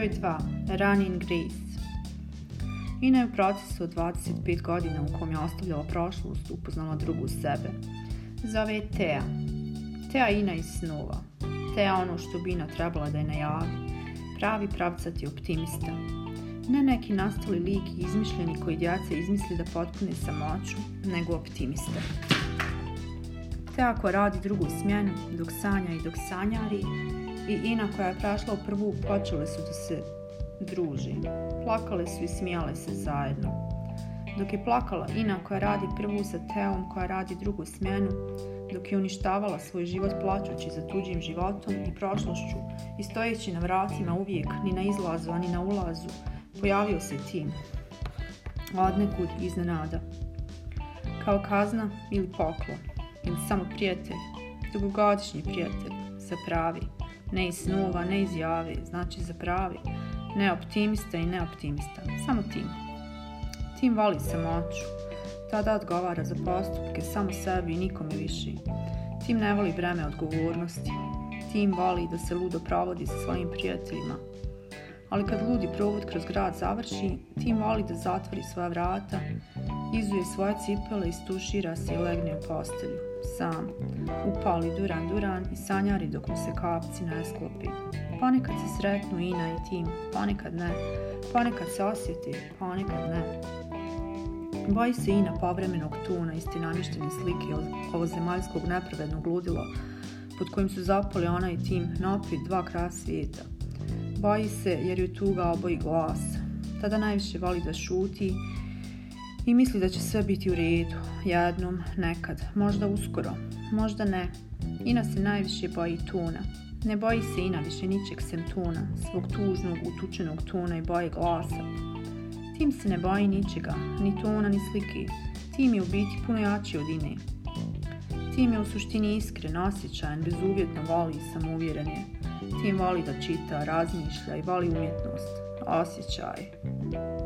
Broj 2. Running Grace Ina je u procesu od 25 godina u kom je ostavljala prošlost upoznala drugu sebe. Zove je Tea. Tea Ina iz snova. Tea ono što bi Ina trebala da je najavi. Pravi pravcati optimista. Ne neki nastali lik i izmišljeni koji djeca izmisli da potpune samoću, nego optimista. Tea koja radi drugu smjenu, dok sanja i dok sanjari, i Ina koja je prešla u prvu, počele su da se druži. Plakale su i smijale se zajedno. Dok je plakala Ina koja radi prvu sa Teom koja radi drugu smjenu, dok je uništavala svoj život plaćući za tuđim životom i prošlošću i stojeći na vratima uvijek ni na izlazu, ani na ulazu, pojavio se tim. Odnekud iznenada. Kao kazna ili poklon, ili samo prijatelj, dugogodišnji prijatelj, za pravi, ne iz snova, ne iz jave, znači za pravi, ne optimista i ne optimista, samo tim. Tim voli samoću, tada odgovara za postupke samo sebi i nikome više. Tim ne voli breme odgovornosti. Tim voli da se ludo provodi sa svojim prijateljima. Ali kad ludi provod kroz grad završi, Tim voli da zatvori svoja vrata, izuje svoje cipele i stušira se i legne u postelju. Sam, upali duran duran i sanjari dok mu se kapci ne sklopi. Ponekad se sretnu Ina i Tim, ponekad ne. Ponekad se osjeti, ponekad ne. Boji se Ina povremenog tuna isti namještene slike zemaljskog nepravednog ludila pod kojim su zapali ona i Tim na dva kras svijeta. Boji se jer ju tuga oboji glas. Tada najviše voli da šuti i misli da će sve biti u redu. Jednom, nekad, možda uskoro, možda ne. Ina se najviše boji tuna. Ne boji se Ina više ničeg sem tuna, svog tužnog, utučenog tuna i boje glasa. Tim se ne boji ničega, ni tuna, ni slike. Tim je u biti puno jači od Ine. Tim je u suštini iskren, osjećajan, bezuvjetno voli i samouvjeren je. Tim voli da čita, razmišlja i voli umjetnost. Osjećaj.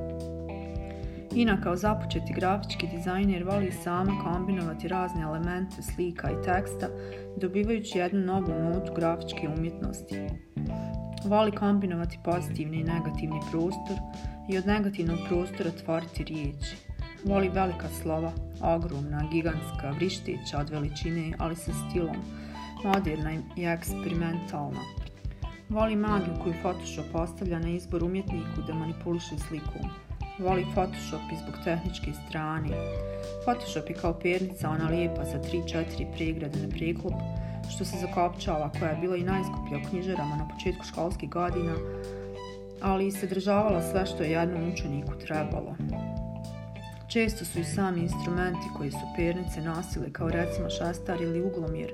Ina kao započeti grafički dizajner voli sama kombinovati razne elemente slika i teksta, dobivajući jednu novu notu grafičke umjetnosti. Voli kombinovati pozitivni i negativni prostor i od negativnog prostora tvoriti riječi. Voli velika slova, ogromna, gigantska, vrišteća od veličine, ali sa stilom, moderna i eksperimentalna. Voli magiju koju Photoshop postavlja na izbor umjetniku da manipuliše slikom. Voli Photoshop i zbog tehničke strane. Photoshop je kao pernica, ona lijepa sa 3-4 pregrade na preklop, što se zakopčava, koja je bila i najskuplja u knjižarama na početku školskih godina, ali i sadržavala sve što je jednom učeniku trebalo. Često su i sami instrumenti koji su pernice nosile, kao recimo šestar ili uglomjer,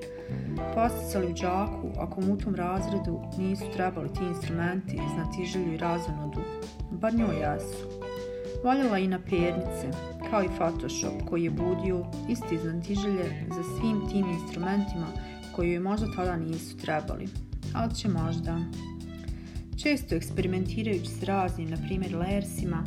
posticali u džaku ako mu u tom razredu nisu trebali ti instrumenti, znati želju i razonodu, bar njoj jesu. Voljela i na pernice, kao i Photoshop koji je budio isti znatiželje za svim tim instrumentima koji joj možda tada nisu trebali, ali će možda. Često eksperimentirajući s raznim, na primjer, lersima,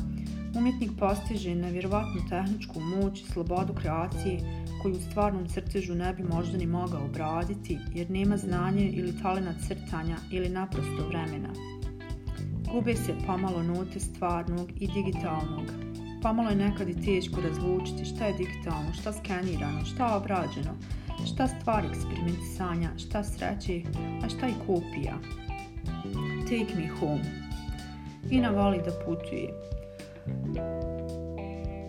umjetnik postiže nevjerovatnu tehničku moć i slobodu kreacije koju u stvarnom crtežu ne bi možda ni mogao obraditi jer nema znanje ili talena crtanja ili naprosto vremena. Gube se pomalo note stvarnog i digitalnog. Pomalo je nekad i teško razlučiti šta je digitalno, šta skenirano, šta obrađeno, šta stvar eksperimentisanja, šta sreće, a šta i kopija. Take me home. Ina voli da putuje.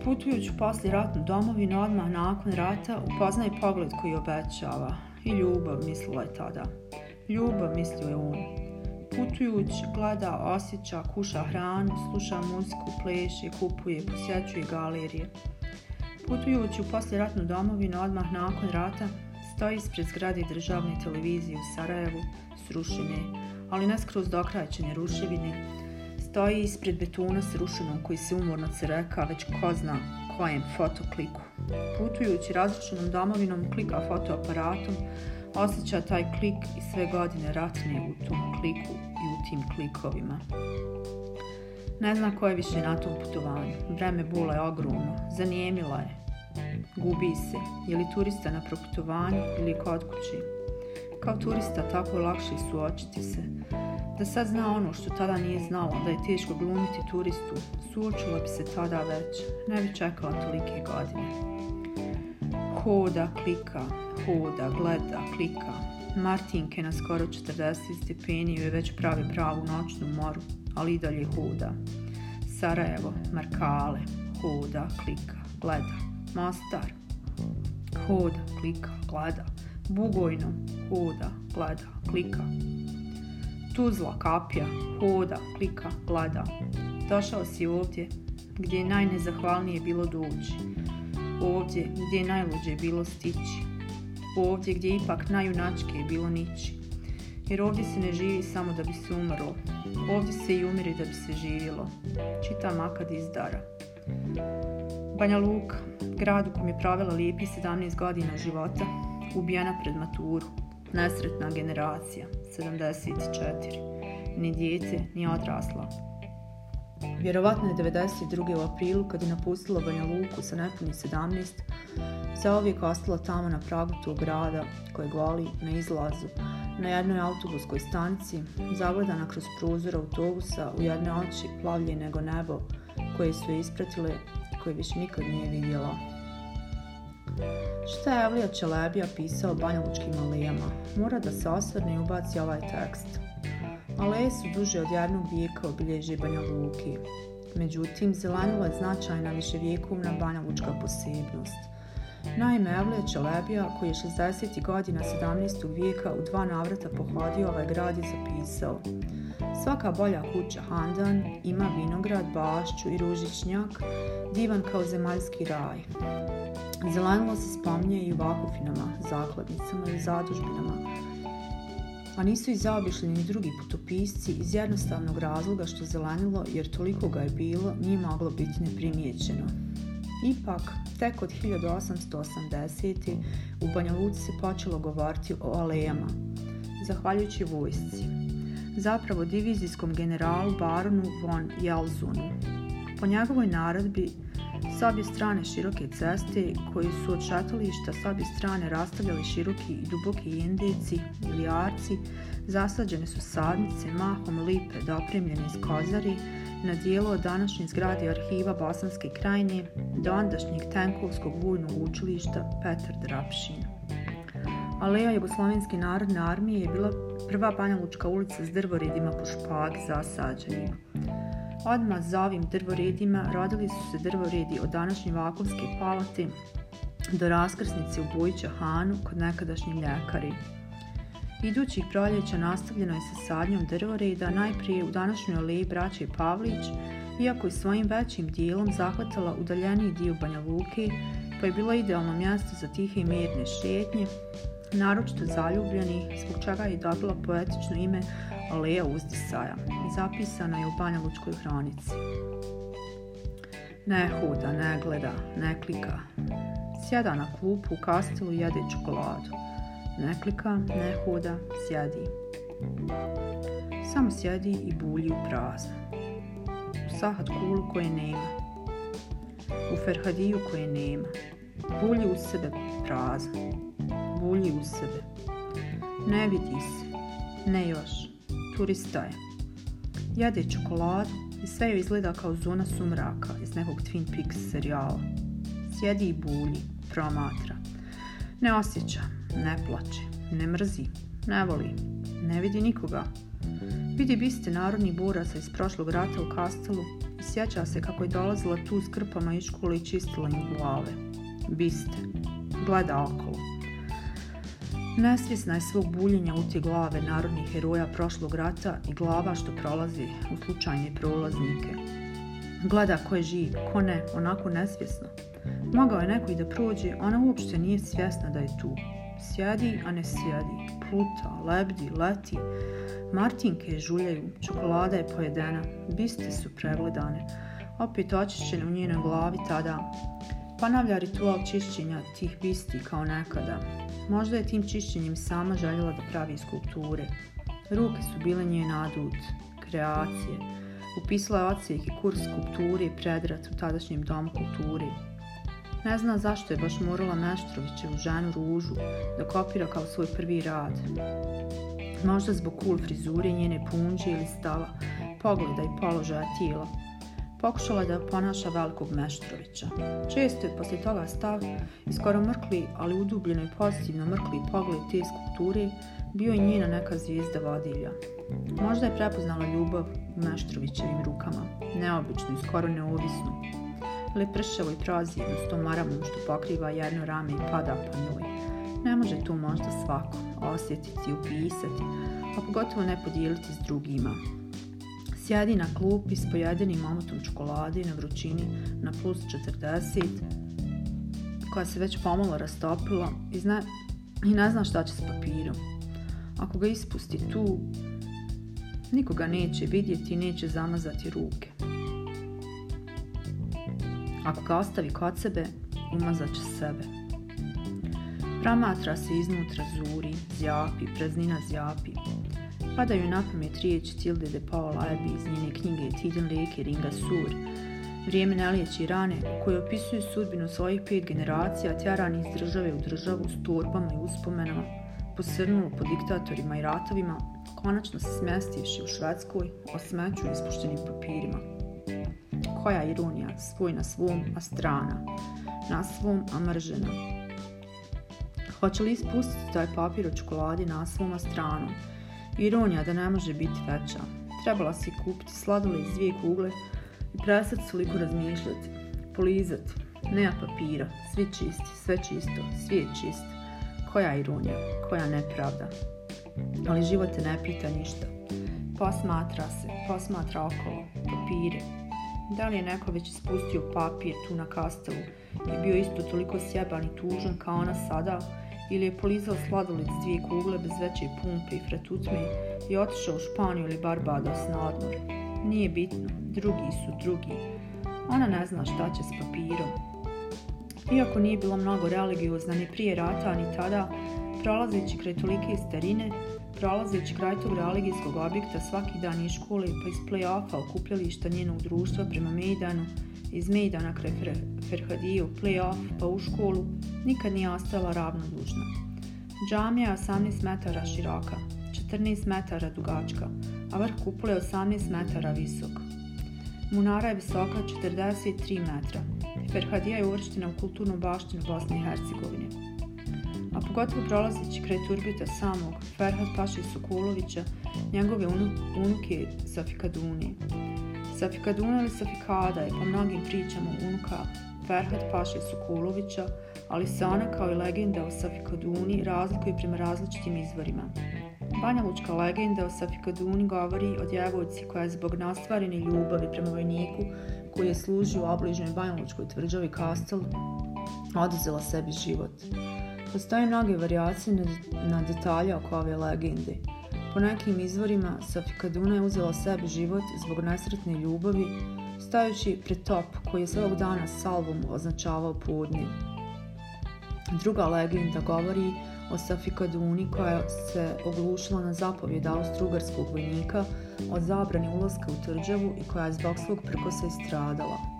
Putujući poslije ratnu domovinu, odmah nakon rata upoznaje pogled koji obećava. I ljubav, mislila je tada. Ljubav, mislio je on. Putujući, gleda, osjeća, kuša hranu, sluša muziku, pleše, kupuje, posjećuje galerije. Putujući u posljeratnu domovinu odmah nakon rata, stoji ispred zgrade državne televizije u Sarajevu, srušene, ali ne skroz dokrajčene ruševine. Stoji ispred betona s rušenom koji se umorno creka, već ko zna kojem fotokliku. Putujući razrušenom domovinom, klika fotoaparatom, osjeća taj klik i sve godine ratne u tom kliku i u tim klikovima. Ne zna ko je više na tom putovanju. Vreme bula je ogromno. Zanijemila je. Gubi se. Je li turista na proputovanju ili kod kući? Kao turista tako je lakše suočiti se. Da sad zna ono što tada nije znala, da je teško glumiti turistu, suočila bi se tada već, ne bi čekala tolike godine. Hoda, klika, hoda, gleda, klika. Martinke na skoro 40 stepeni je već pravi pravu noćnu moru, ali i dalje hoda. Sarajevo, Markale, hoda, klika, gleda. Mostar, hoda, klika, gleda. Bugojno, hoda, gleda, klika. Tuzla, kapja, hoda, klika, gleda. Došao si ovdje gdje je najnezahvalnije bilo doći. Ovdje gdje je najluđe bilo stići. Ovdje gdje je ipak najjunačke bilo nići. Jer ovdje se ne živi samo da bi se umrlo. Ovdje se i umiri da bi se živjelo. Čita Makad iz Dara. Banja Luka, grad u kojem je pravila lijepi 17 godina života, ubijena pred maturu, nesretna generacija, 74, ni dijete, ni odrasla. Vjerovatno je 92. u aprilu, kad je napustila Banja Luku sa nepuni 17, zaovijek ostala tamo na pragu tog grada koje goli na izlazu, na jednoj autobuskoj stanici, zagledana kroz prozor autobusa u jedne oči plavlje nego nebo, koje su je ispratile koje više nikad nije vidjela. Šta je Evlija Čelebija pisao o banjalučkim alejama? Mora da se osvrne i ubaci ovaj tekst. Aleje su duže od jednog vijeka obilježi Banja Luki. Međutim, zelenila je značajna viševjekovna banjalučka posebnost. Naime, Evlija Čelebija, koji je 60. godina 17. vijeka u dva navrata pohodio ovaj grad je zapisao Svaka bolja kuća Handan ima vinograd, bašću i ružičnjak, divan kao zemaljski raj. Zelenilo se spominje i u vakufinama, zakladnicama i zadužbinama, a nisu i zaobišli ni drugi putopisci iz jednostavnog razloga što zelenilo, jer toliko ga je bilo, nije moglo biti neprimijećeno. Ipak, tek od 1880. u Banja Luci se počelo govoriti o alejama, zahvaljujući vojsci zapravo divizijskom generalu baronu von Jelzunu. Po njegovoj naredbi s obje strane široke ceste koji su od šatališta s obje strane rastavljali široki i duboki jendeci ili arci, zasađene su sadnice mahom lipe dopremljene iz kozari na dijelu od današnje zgrade arhiva Bosanske krajine do ondašnjeg tenkovskog vojnog učilišta Petar Drapšin. Aleja Jugoslovenske narodne armije je bila prva Banja Lučka ulica s drvoredima po špagi zasađenima. Odmah za ovim drvoredima rodili su se drvoredi od današnje Vakovske palate do raskrsnice u Bojića Hanu kod nekadašnje ljekari. Idućih proljeća nastavljeno je sa sadnjom drvoreda najprije u današnjoj aleji braće Pavlić, iako je svojim većim dijelom zahvatala udaljeniji dio Banja Luke, pa je bilo idealno mjesto za tihe i mirne šetnje, naročito zaljubljeni, zbog čega je dobila poetično ime Aleja uzdisaja. Zapisano je u Banja Lučkoj hronici. Ne huda, ne gleda, ne klika. Sjeda na klupu u kastilu i jede čokoladu. Ne klika, ne huda, sjedi. Samo sjedi i bulji u prazno. U sahat kulu koje nema. U ferhadiju koje nema. Bulji u sebe prazno bulji u sebe. Ne vidi se, ne još, turista je. Jede čokoladu i sve joj izgleda kao zona sumraka iz nekog Twin Peaks serijala. Sjedi i bulji, promatra. Ne osjeća, ne plače, ne mrzi, ne voli, ne vidi nikoga. Vidi biste narodni boraca iz prošlog rata u kastelu i sjeća se kako je dolazila tu s krpama i škole i čistila im glave. Biste. Gleda okolo. Nesvjesna je svog buljenja u glave narodnih heroja prošlog rata i glava što prolazi u slučajne prolaznike. Gleda ko je živ, ko ne, onako nesvjesno. Mogao je neko i da prođe, ona uopšte nije svjesna da je tu. Sjedi, a ne sjedi, pluta, lebdi, leti. Martinke žuljaju, čokolada je pojedena, biste su pregledane. Opet očišćene u njenoj glavi tada. Ponavlja ritual čišćenja tih bisti kao nekada. Možda je tim čišćenjem sama željela da pravi skulpture. Ruke su bile njen adut, kreacije. Upisala je ocijek i kurs skulpture i predrat u tadašnjem domu kulturi. Ne zna zašto je baš morala Meštrovićevu ženu Ružu da kopira kao svoj prvi rad. Možda zbog cool frizure, njene punđe ili stava, pogleda i položaja tijela. Pokušala da ponaša velikog Meštrovića. Često je poslije toga stav i skoro mrkli, ali udubljeno i pozitivno mrkli pogled te skulpture bio je njena neka zvijezda vodilja. Možda je prepoznala ljubav u Meštrovićevim rukama, neobičnu i skoro neovisnu, ali pršavo i prozirno s tom maramom što pokriva jedno rame i pada po njoj. Ne može tu možda svako osjetiti i upisati, a pogotovo ne podijeliti s drugima. Sjedi na klupi s pojedenim omotom čokolade na vrućini na plus 40, koja se već pomalo rastopila i, zna, i ne zna šta će s papirom. Ako ga ispusti tu, nikoga neće vidjeti i neće zamazati ruke. Ako ga ostavi kod sebe, umazat će sebe. Pramatra se iznutra zuri, zjapi, praznina zjapi. Padaju na pamet riječi Tilde de Paul Abbey iz njene knjige Tiden leke Ringa Sur, Vrijeme ne liječi rane, koje opisuju sudbinu svojih pet generacija tjerani iz države u državu s torbama i uspomenama, posrnulo po diktatorima i ratovima, konačno se smjestivši u Švedskoj, o smeću ispuštenim papirima. Koja ironija, svoj na svom, a strana, na svom, a mržena. Hoće li ispustiti taj papir od čokoladi na svom, a stranu? Ironija da ne može biti veća. Trebala si kupiti sladole iz dvije kugle i prestati toliko razmišljati, polizati. Nema papira, svi čisti, sve čisto, svijet čist. Koja ironija, koja nepravda. Ali život te ne pita ništa. Posmatra se, posmatra okolo, papire. Da li je neko već ispustio papir tu na kastelu i bio isto toliko sjeban i tužan kao ona sada, ili je polizao sladoled dvije kugle bez veće pumpe i fretutme i otišao u Španiju ili Barbados na odmor. Nije bitno, drugi su drugi. Ona ne zna šta će s papirom. Iako nije bila mnogo religiozna ni prije rata ni tada, prolazeći kraj tolike starine, prolazeći kraj tog religijskog objekta svaki dan iz škole pa iz play-offa okupljališta njenog društva prema Mejdanu, iz Mejdana kraj Ferhadije u play-off pa u školu, nikad nije ostala ravnodužna. Džamija je 18 metara široka, 14 metara dugačka, a vrh kupole je 18 metara visok. Munara je visoka 43 metra. Ferhadija je uvrštena u kulturnu baštinu Bosne i Hercegovine. A pogotovo prolazeći kraj turbita samog Ferhat Paši Sokulovića, njegove unuke Safikaduni. Safikaduna ili Safikada je po mnogim pričama unuka Ferhat Paše Sokulovića, ali se ona kao i legenda o Safikaduni razlikuje prema različitim izvorima. Banja Lučka legenda o Safikaduni govori o djevojci koja je zbog nastvarene ljubavi prema vojniku koji je služio u obližnjoj Banja Lučkoj tvrđavi Kastel oduzela sebi život. Postoje mnoge varijacije na detalje oko ove legende. Po nekim izvorima Safikaduna je uzela sebi život zbog nesretne ljubavi stajući pred top koji je svog dana salvom označavao podnje. Druga legenda govori o Safikaduni koja se oglušila na zapovjed austrougarskog vojnika o zabrani ulaska u tvrđavu i koja je zbog svog prkosa istradala.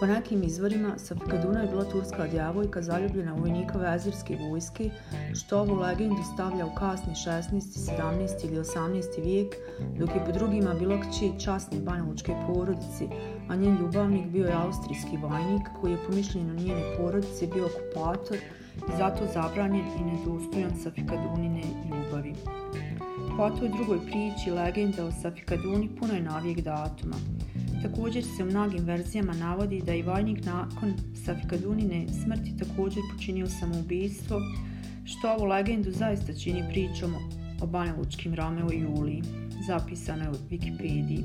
Po nekim izvorima, Safikaduna je bila turska djevojka zaljubljena u vojnika vezirske vojske, što ovu legendu stavlja u kasni 16., 17. ili 18. vijek, dok je po drugima bila kći časne banjalučke porodici, a njen ljubavnik bio je austrijski vojnik koji je po mišljenju njene porodice bio okupator i zato zabranjen i nedostojan Safikadunine ljubavi. Po toj drugoj priči legenda o Safikaduni puno je novijeg datuma. Također se u mnogim verzijama navodi da je vojnik nakon Safikadunine smrti također počinio samoubistvo, što ovu legendu zaista čini pričom o banjalučkim Romeo i Juliji, zapisano je u Wikipediji.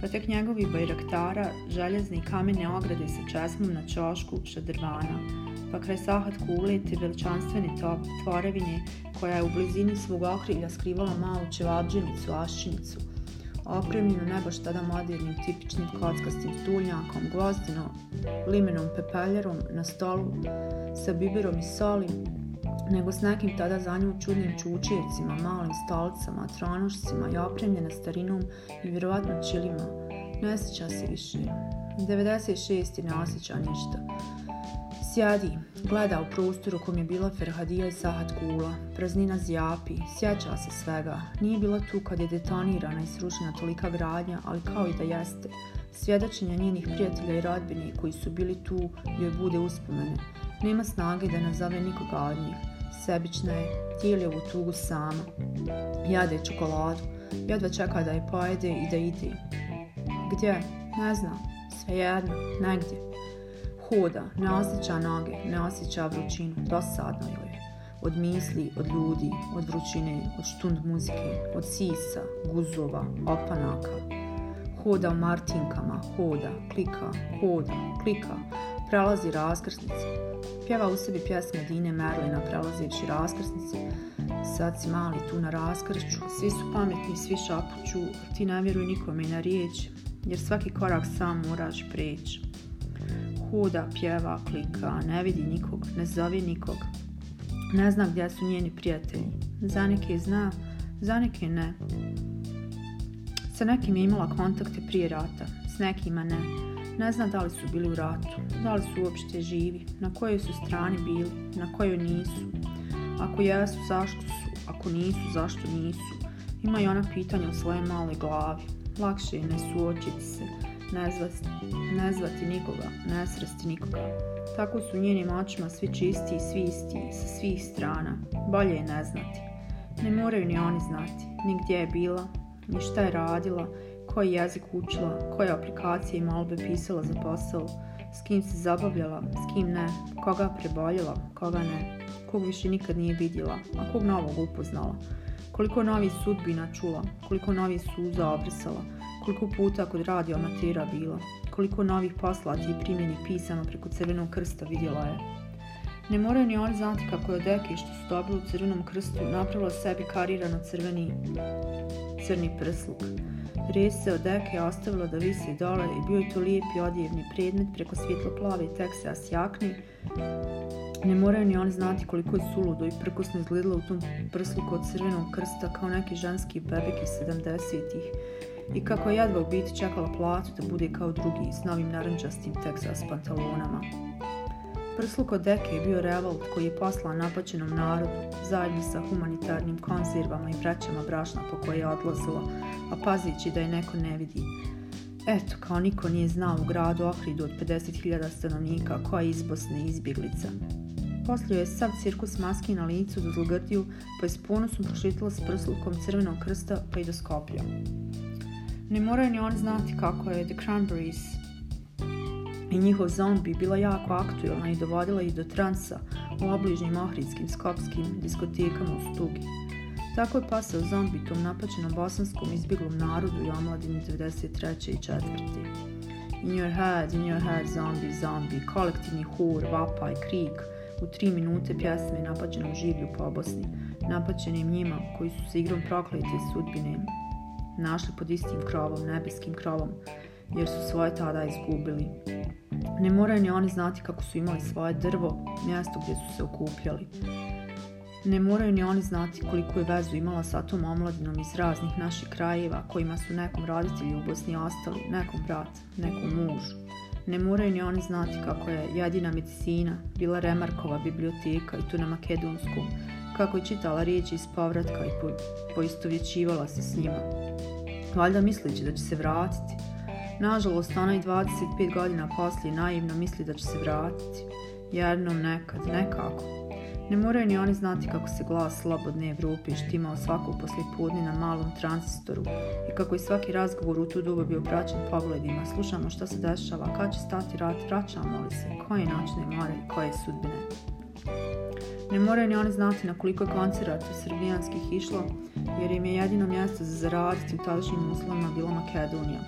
Pa tek njegovi bajraktara, željezne i kamene ograde sa česmom na čošku šadrvana, pa kraj sahat kule te veličanstvene tvorevine koja je u blizini svog okrilja skrivala malu čevabđenicu, aščinicu, baš tada modernim tipičnim kockastim stulnjakom, gvozdeno limenom pepeljarom na stolu sa biberom i soli, nego s nekim tada za nju čudnim čučijecima, malim stolicama, tronošcima i opremljena starinom i vjerovatno čilima. Ne sjeća se više. 96. ne osjeća ništa. Sjedi, gleda u prostoru kom je bila Ferhadija i Sahat Kula. Praznina zjapi, sjeća se svega. Nije bila tu kad je detonirana i srušena tolika gradnja, ali kao i da jeste. Svjedočenja njenih prijatelja i rodbini koji su bili tu joj bude uspomene. Nema snage da nazove nikoga od njih. Sebična je, dijeli ovu tugu sama. Jade čokoladu, jedva čeka da je pojede i da ide. Gdje? Ne znam. Svejedno, negdje. Hoda, ne osjeća noge, ne osjeća vrućinu, dosadno joj je. Od misli, od ljudi, od vrućine, od štund muzike, od sisa, guzova, opanaka. Hoda u martinkama, hoda, klika, hoda, klika, prelazi raskrsnice. Pjeva u sebi pjesme Dine Merlina prelazivši raskrsnice. Sad si mali tu na raskršću, svi su pametni, svi šapuću, ti ne vjeruj nikome na riječ, jer svaki korak sam moraš preći. Huda, pjeva, klika, ne vidi nikog, ne zove nikog. Ne zna gdje su njeni prijatelji. Za neke zna, za neke ne. Sa nekim je imala kontakte prije rata, s nekima ne. Ne zna da li su bili u ratu, da li su uopšte živi, na kojoj su strani bili, na kojoj nisu. Ako jesu, zašto su, ako nisu, zašto nisu. Ima i ona pitanja u svojoj maloj glavi. Lakše je ne suočiti se, ne zvati, ne zvati nikoga, ne sresti nikoga. Tako su njenim očima svi čisti i svi isti, sa svih strana. Bolje je ne znati. Ne moraju ni oni znati, ni gdje je bila, ni šta je radila, koji jezik učila, koje aplikacije i molbe pisala za posao, s kim se zabavljala, s kim ne, koga preboljela, koga ne, kog više nikad nije vidjela, a kog novog upoznala, koliko novih sudbina čula, koliko novih suza obrisala, koliko puta kod radio amatera bila, koliko novih poslati i primjeni pisano preko crvenog krsta vidjela je. Ne moraju ni oni znati kako je od deke što su dobili u crvenom krstu napravila sebi karirano crveni crni prsluk. Res se od deke ostavila da visi dole i bio je to lijepi odjevni predmet preko svjetlo plave teksas jakni. Ne moraju ni oni znati koliko je suludo i prkosno izgledalo u tom prsluku od crvenog krsta kao neki ženski bebek iz 70-ih i kako je jedva u biti čekala platu da bude kao drugi s novim narančastim Texas pantalonama. Prsluk od deke je bio revolt koji je poslan napaćenom narodu zajedno sa humanitarnim konzervama i vrećama brašna po koje je odlazila, a pazići da je neko ne vidi. Eto, kao niko nije znao u gradu Ohridu od 50.000 stanovnika koja je iz Bosne izbjeglica. Poslije je sav cirkus maski na licu do zlogrdiju, pa je s ponosom prošitila s prslukom crvenog krsta pa i do Skoplja. Ne moraju ni oni znati kako je The Cranberries i njihov zombi bila jako aktualna i dovodila ih do transa u obližnjim ohridskim skopskim diskotekama u Stugi. Tako je pasao zombi tom napaćenom bosanskom izbjeglom narodu i omladini 93. i 4. In your head, in your head, zombie, zombie, kolektivni hur, vapaj, krik, u tri minute pjesme napaćenom življu po Bosni, napaćenim njima koji su se igrom proklete sudbine našli pod istim krovom, nebeskim krovom, jer su svoje tada izgubili. Ne moraju ni oni znati kako su imali svoje drvo, mjesto gdje su se okupljali. Ne moraju ni oni znati koliko je vezu imala sa tom omladinom iz raznih naših krajeva kojima su nekom roditelji u Bosni ostali, nekom brat, nekom muž. Ne moraju ni oni znati kako je jedina medicina bila Remarkova biblioteka i to na makedonskom, kako je čitala riječi iz povratka i po, poistovjećivala se s njima. Valjda misleći da će se vratiti. Nažalost, ona i 25 godina poslije naivno misli da će se vratiti. Jednom nekad, nekako. Ne moraju ni oni znati kako se glas slobodne Evrope štimao svaku poslijepodne na malom transistoru i kako je svaki razgovor u tu dobu bio praćen pogledima. Slušamo šta se dešava, kad će stati rat, vraćamo li se, koje noćne more i koje sudbine. Ne moraju ni oni znati na koliko je koncerata srbijanskih išlo, jer im je jedino mjesto za zaraditi u tadašnjim uslovima bila Makedonija.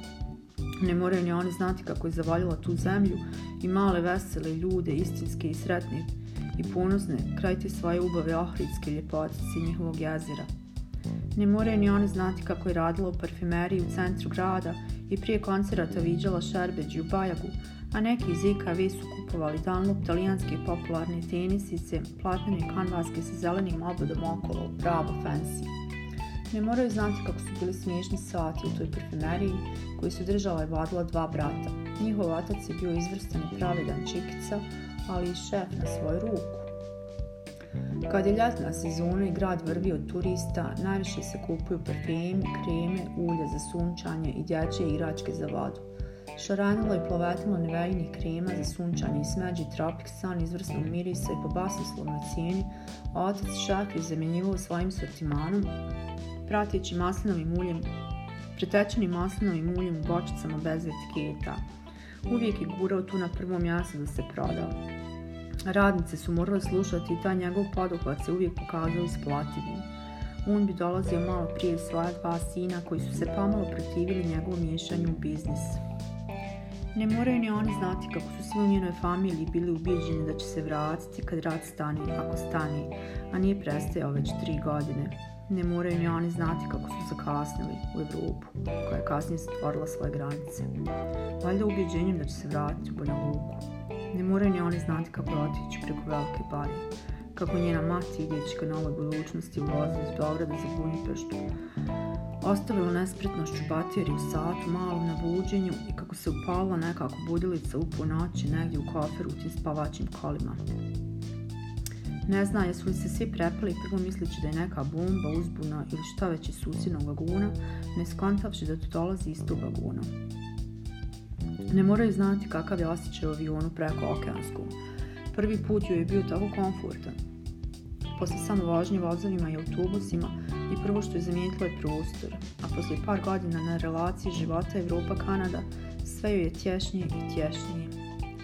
Ne moraju ni oni znati kako je zavaljala tu zemlju i male vesele ljude, istinske i sretne i ponosne, kraj te svoje ubave ohridske ljepotice njihovog jezera. Ne moraju ni oni znati kako je radila u parfumeriji u centru grada i prije koncerata viđala šerbeđi u Bajagu, a neki iz IKV su kupovali Dunlop talijanske popularne tenisice, platnene kanvaske sa zelenim obodom okolo, pravo fancy. Ne moraju znati kako su bili smiješni sati u toj parfumeriji koji su držala i vadila dva brata. Njihov otac je bio izvrstan i pravedan čikica, ali i šef na svoju ruku. Kad je ljetna sezona i grad vrvi od turista, najviše se kupuju parfemi, kreme, ulje za sunčanje i dječje igračke za vodu. Šaranilo i plovetilo nevejnih krema za sunčanje i smeđi Tropic Sun izvrsnog mirisa i po basoslovnoj cijeni, otac šef je zamjenjivao svojim sortimanom, prateći maslinovim uljem, pretečenim maslinovim uljem u bočicama bez etiketa. Uvijek je gurao tu na prvo mjesto da se prodao. Radnice su morale slušati i taj njegov poduhvat se uvijek pokazao isplativim. On bi dolazio malo prije svoja dva sina koji su se pomalo protivili njegovom miješanju u biznis. Ne moraju ni oni znati kako su svi u njenoj familiji bili ubijeđeni da će se vratiti kad rad stane, ako stane, a nije prestajao već tri godine. Ne moraju ni oni znati kako su zakasnili u Evropu, koja je kasnije stvorila svoje granice. Valjda ubjeđenjem da će se vratiti u Banja Luku. Ne moraju ni oni znati kako je otići preko velike bari, kako njena mati idjeći ka novoj budućnosti ulazi iz Beograda za Budimpeštu, ostavila nespretnošću bateriju satu malo na buđenju i kako se upala nekako budilica u noći negdje u koferu u tim spavačim kolima. Ne zna jesu li se svi prepali prvo misleći da je neka bomba, uzbuna ili šta već iz susjednog vaguna, ne skontavši da to dolazi iz tog vaguna. Ne moraju znati kakav je osjećaj u avionu preko okeansku. Prvi put joj je bio tako komfortan. Posle samo vožnje vozovima i autobusima i prvo što je zamijetilo je prostor, a poslije par godina na relaciji života Evropa-Kanada sve joj je tješnije i tješnije.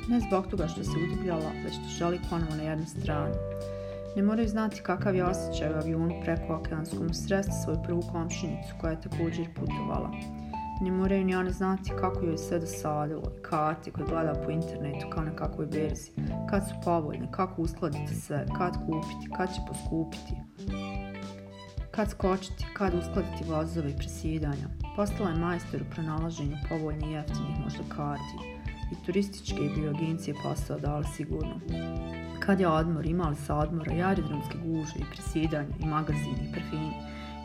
Ne zbog toga što se udubljala, već što želi ponovo na jednu stranu. Ne moraju znati kakav je osjećaj u avionu preko okeanskom sresti svoju prvu komšinicu koja je također putovala. Ne moraju ni one znati kako joj sve dosadilo karte koje gleda po internetu kao na kakvoj berzi, kad su povoljne, kako uskladiti sve, kad kupiti, kad će poskupiti, kad skočiti, kad uskladiti vozove i presjedanja. Postala je majstor u pronalaženju povoljnih i jeftinih možda karti i turističke i bioagencije posao dali sigurno. Kad je odmor, imali se odmora i aerodromske guže i presjedanja i magazini i parfini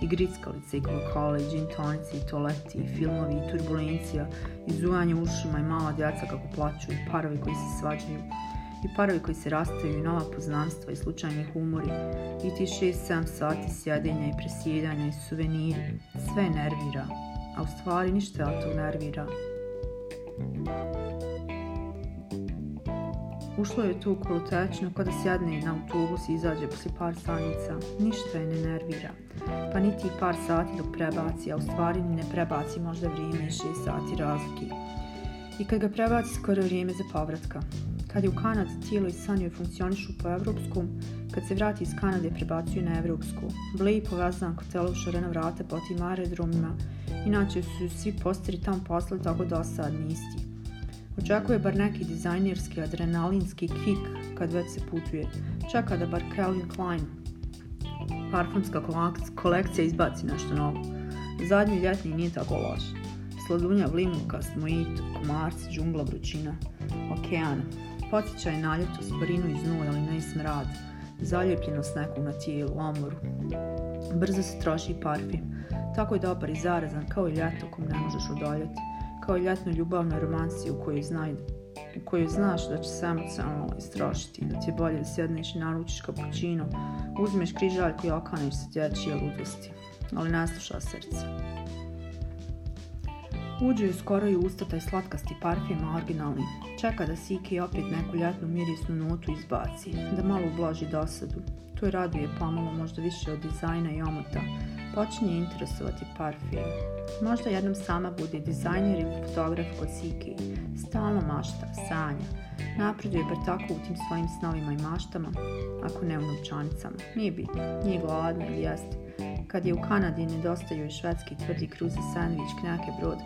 i grickalice i kokale i gin tonici i toaleti i filmovi i turbulencija i zujanje ušima i mala djeca kako plaću i parovi koji se svađaju i parovi koji se rastaju i nova poznanstva i slučajni humori i ti 6-7 sati sjedenja i presjedanja i suveniri. Sve nervira, a u stvari ništa od tog nervira. Ušlo je tu kolotečno kada sjedne na autobus i izađe poslije par stanica. Ništa je ne nervira. Pa niti par sati dok prebaci, a u stvari ne prebaci možda vrijeme i šest sati razlike. I kad ga prebaci skoro vrijeme za povratka. Kad je u Kanadi tijelo i san joj funkcionišu po evropskom, kad se vrati iz Kanade prebacuju na evropsku. Vle i povezan kotela u šarena vrata po tim aerodromima, inače su svi posteri tam poslali tako dosadni isti. Očekuje bar neki dizajnerski adrenalinski kick kad već se putuje. Čeka da bar Calvin Klein parfumska kolekcija izbaci nešto novo. Zadnji ljetni nije tako loš. Sladunja, vlimukast, mojito, komarci, džungla, vrućina, okean. Podsjećaj na ljeto, sporinu iz nula ali ne i smrad. Zaljepljenost nekog na tijelu, omoru. Brzo se troši parfim. Tako je dobar i zarazan kao i ljeto kom ne možeš odoljeti kao i ljetnu ljubavnu romanci u kojoj, znaj, u kojoj znaš da će se emocionalno istrošiti, da ti je bolje da sjedneš i naručiš kapućino, uzmeš križaljku i okaneš se dječje ludosti, ali ne sluša srce. Uđe skoro i usta taj slatkasti parfima originalni. Čeka da Siki opet neku ljetnu mirisnu notu izbaci, da malo ublaži dosadu. To je raduje pomalo možda više od dizajna i omota. Počinje interesovati parfim. Možda jednom sama bude dizajner ili fotograf kod Siki. Stalno mašta, sanja. Napreduje bar tako u tim svojim snovima i maštama, ako ne u novčanicama. Nije bitno, nije gladna ili jeste. Kad je u Kanadi nedostaju švedski tvrdi kruzi sandvič knjake brod,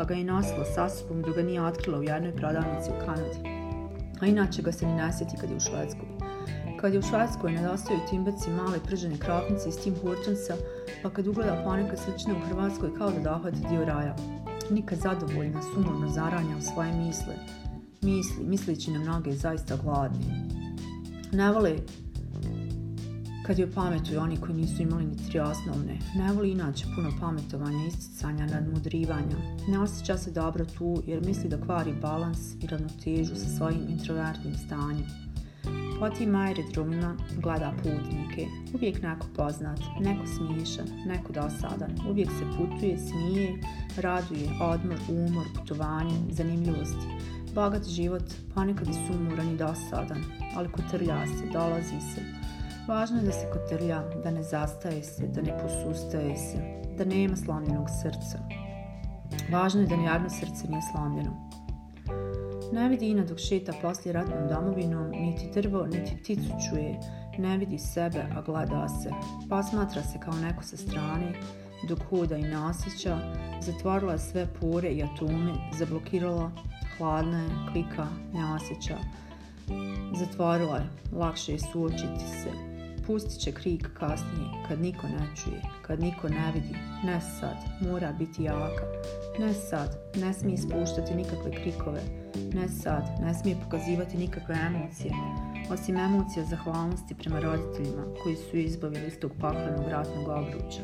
pa ga je nosila sa sobom dok ga nije otkrila u jednoj prodavnici u Kanadi. A inače ga se ni nasjeti kad je u Švedskoj. Kad je u Švedskoj nedostaju timbeci male pržene krapnice iz Tim Hortonsa, pa kad ugleda ponekad slične u Hrvatskoj kao da dohvati dio raja. Nikad zadovoljna, sumorno zaranja u svoje misle. Misli, misleći na mnoge, zaista gladni. Ne vole kad joj pametuju oni koji nisu imali ni tri osnovne. Ne voli inače puno pametovanja, isticanja, nadmudrivanja. Ne osjeća se dobro tu jer misli da kvari balans i ravnotežu sa svojim introvertnim stanjem. Otima aerodromima gleda putnike. Uvijek neko poznat, neko smiješan, neko dosadan. Uvijek se putuje, smije, raduje, odmor, umor, putovanje, zanimljivosti. Bogat život, ponekad je sumuran i dosadan, ali kotrlja se, dolazi se. Važno je da se kotrlja, da ne zastaje se, da ne posustaje se, da nema slomljenog srca. Važno je da nijedno srce nije slomljeno. Ne vidi Ina dok šeta poslije ratnom domovinom, niti drvo, niti pticu čuje, ne vidi sebe, a gleda se. Posmatra se kao neko sa strane, dok hoda i nasjeća, zatvorila je sve pore i atume, zablokirala, hladna je, klika, ne osjeća. Zatvorila je, lakše je suočiti se. Pustit će krik kasnije, kad niko ne čuje, kad niko ne vidi, ne sad, mora biti jaka. Ne sad, ne smije spuštati nikakve krikove, ne sad, ne smije pokazivati nikakve emocije, osim emocija zahvalnosti prema roditeljima koji su izbavili iz tog paklenog ratnog obruča.